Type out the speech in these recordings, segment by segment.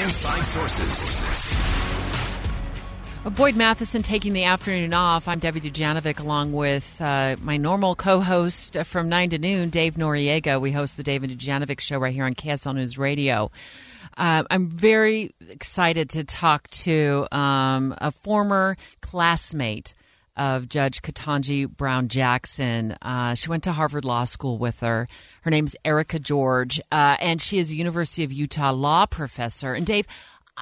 Inside Sources. Boyd Matheson taking the afternoon off. I'm Debbie Dujanovic along with uh, my normal co host from 9 to noon, Dave Noriega. We host the Dave and Dujanovic show right here on KSL News Radio. Uh, I'm very excited to talk to um, a former classmate of Judge Ketanji Brown Jackson. Uh, she went to Harvard Law School with her. Her name's Erika George, uh, and she is a University of Utah law professor. And Dave,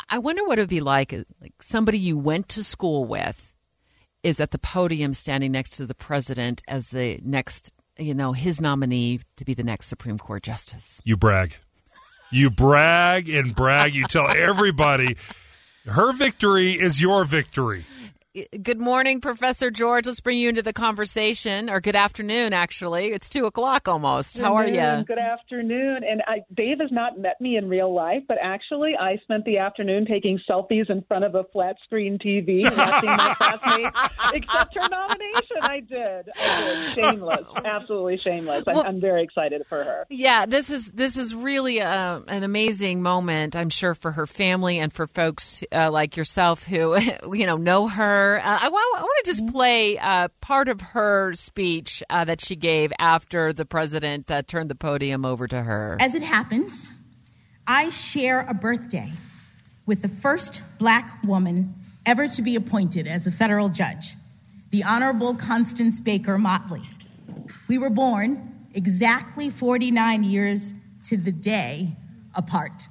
I wonder what it would be like, like somebody you went to school with is at the podium standing next to the president as the next, you know, his nominee to be the next Supreme Court justice. You brag. You brag and brag. You tell everybody her victory is your victory. Good morning, Professor George. Let's bring you into the conversation, or good afternoon, actually. It's two o'clock almost. How are you? Good afternoon. And I, Dave has not met me in real life, but actually, I spent the afternoon taking selfies in front of a flat screen TV and watching my classmates accept her nomination. I did. I did. Shameless. Absolutely shameless. I'm, Well- I'm very excited for her. Yeah, this is this is really uh an amazing moment, I'm sure, for her family and for folks uh, like yourself who you know know her. Uh, I, want to just play uh, part of her speech uh, that she gave after the president uh, turned the podium over to her. As it happens, I share a birthday with the first black woman ever to be appointed as a federal judge, the Honorable Constance Baker Motley. We were born exactly 49 years to the day apart.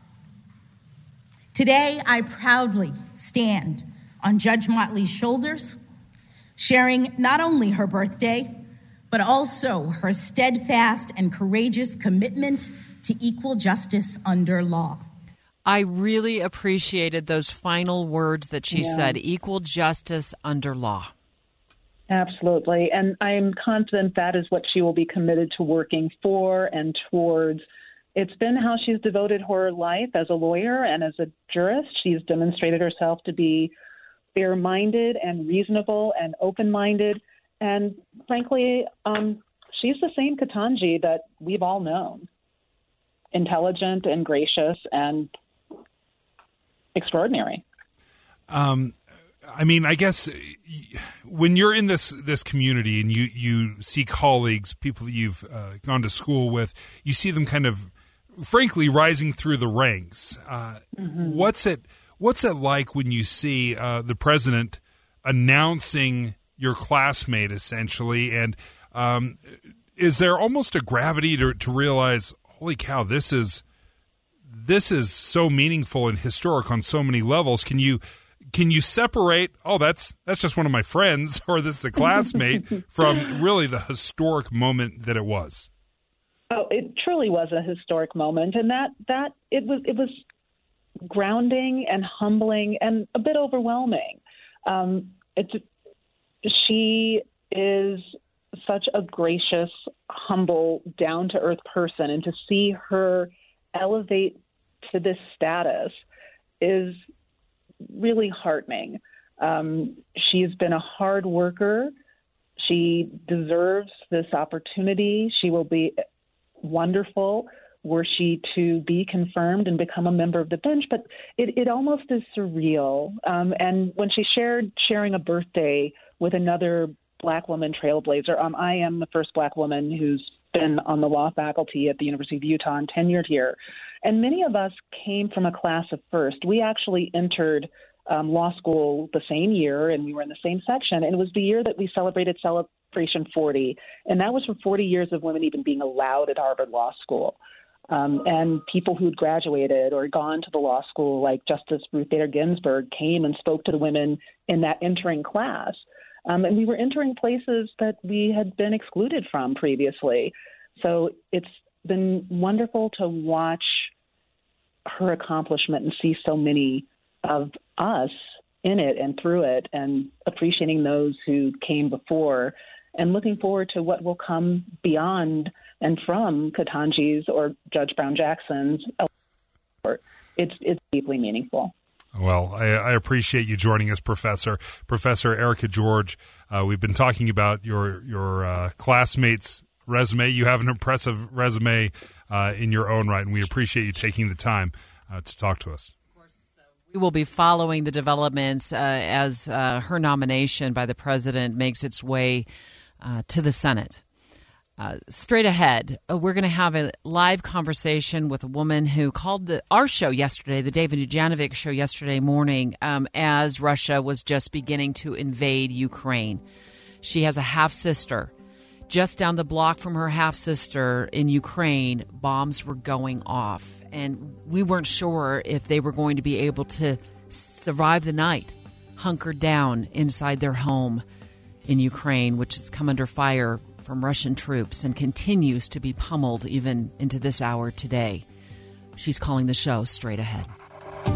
Today, I proudly stand on Judge Motley's shoulders, sharing not only her birthday, but also her steadfast and courageous commitment to equal justice under law. I really appreciated those final words that she said: "Equal justice under law." Absolutely. And I'm confident that is what she will be committed to working for and towards. It's been how she's devoted her life as a lawyer and as a jurist. She's demonstrated herself to be fair minded and reasonable and open minded. And frankly, um, she's the same Ketanji that we've all known intelligent and gracious and extraordinary. I mean, I guess when you're in this this community and you you see colleagues, people that you've uh, gone to school with, you see them kind of, frankly, rising through the ranks. Uh, What's it What's it like when you see uh, the president announcing your classmate essentially, and um, is there almost a gravity to, to realize, holy cow, this is this is so meaningful and historic on so many levels. Can you can you separate? Oh, that's that's just one of my friends, or this is a classmate from really the historic moment that it was. Oh, it truly was a historic moment, and that that it was it was grounding and humbling and a bit overwhelming. Um, it's she is such a gracious, humble, down to earth person, and to see her elevate to this status is really heartening. Um, she's been a hard worker. She deserves this opportunity. She will be wonderful were she to be confirmed and become a member of the bench. But it, it almost is surreal. Um, and when she shared sharing a birthday with another black woman trailblazer, um, I am the first black woman who's been on the law faculty at the University of Utah and tenured here. And many of us came from a class of first. We actually entered um, law school the same year, and we were in the same section. And it was the year that we celebrated Celebration 40, and that was for 40 years of women even being allowed at Harvard Law School. Um, and people who'd graduated or gone to the law school, like Justice Ruth Bader Ginsburg, came and spoke to the women in that entering class. Um, and we were entering places that we had been excluded from previously. So it's been wonderful to watch her accomplishment and see so many of us in it and through it, and appreciating those who came before, and looking forward to what will come beyond and from Ketanji's or Judge Brown Jackson's. It's it's deeply meaningful. Well, I, I, appreciate you joining us, Professor. Professor Erika George. Uh, we've been talking about your your uh, classmates' resume. You have an impressive resume uh, in your own right, and we appreciate you taking the time uh, to talk to us. We will be following the developments uh, as uh, her nomination by the president makes its way to the Senate. Uh, straight ahead, uh, we're going to have a live conversation with a woman who called the, our show yesterday, the Dave and Dujanovic show yesterday morning, um, as Russia was just beginning to invade Ukraine. She has a half sister. Just down the block from her half sister in Ukraine, bombs were going off, and we weren't sure if they were going to be able to survive the night, hunkered down inside their home in Ukraine, which has come under fire from Russian troops and continues to be pummeled even into this hour today. She's calling the show straight ahead.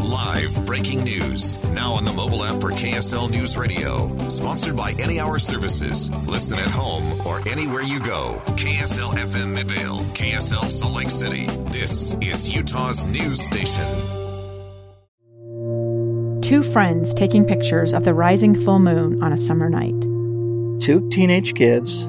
Live breaking news now on the mobile app for KSL News Radio. Sponsored by Any Hour Services. Listen at home or anywhere you go. KSL FM Midvale, KSL Salt Lake City. This is Utah's news station. Two friends taking pictures of the rising full moon on a summer night. Two teenage kids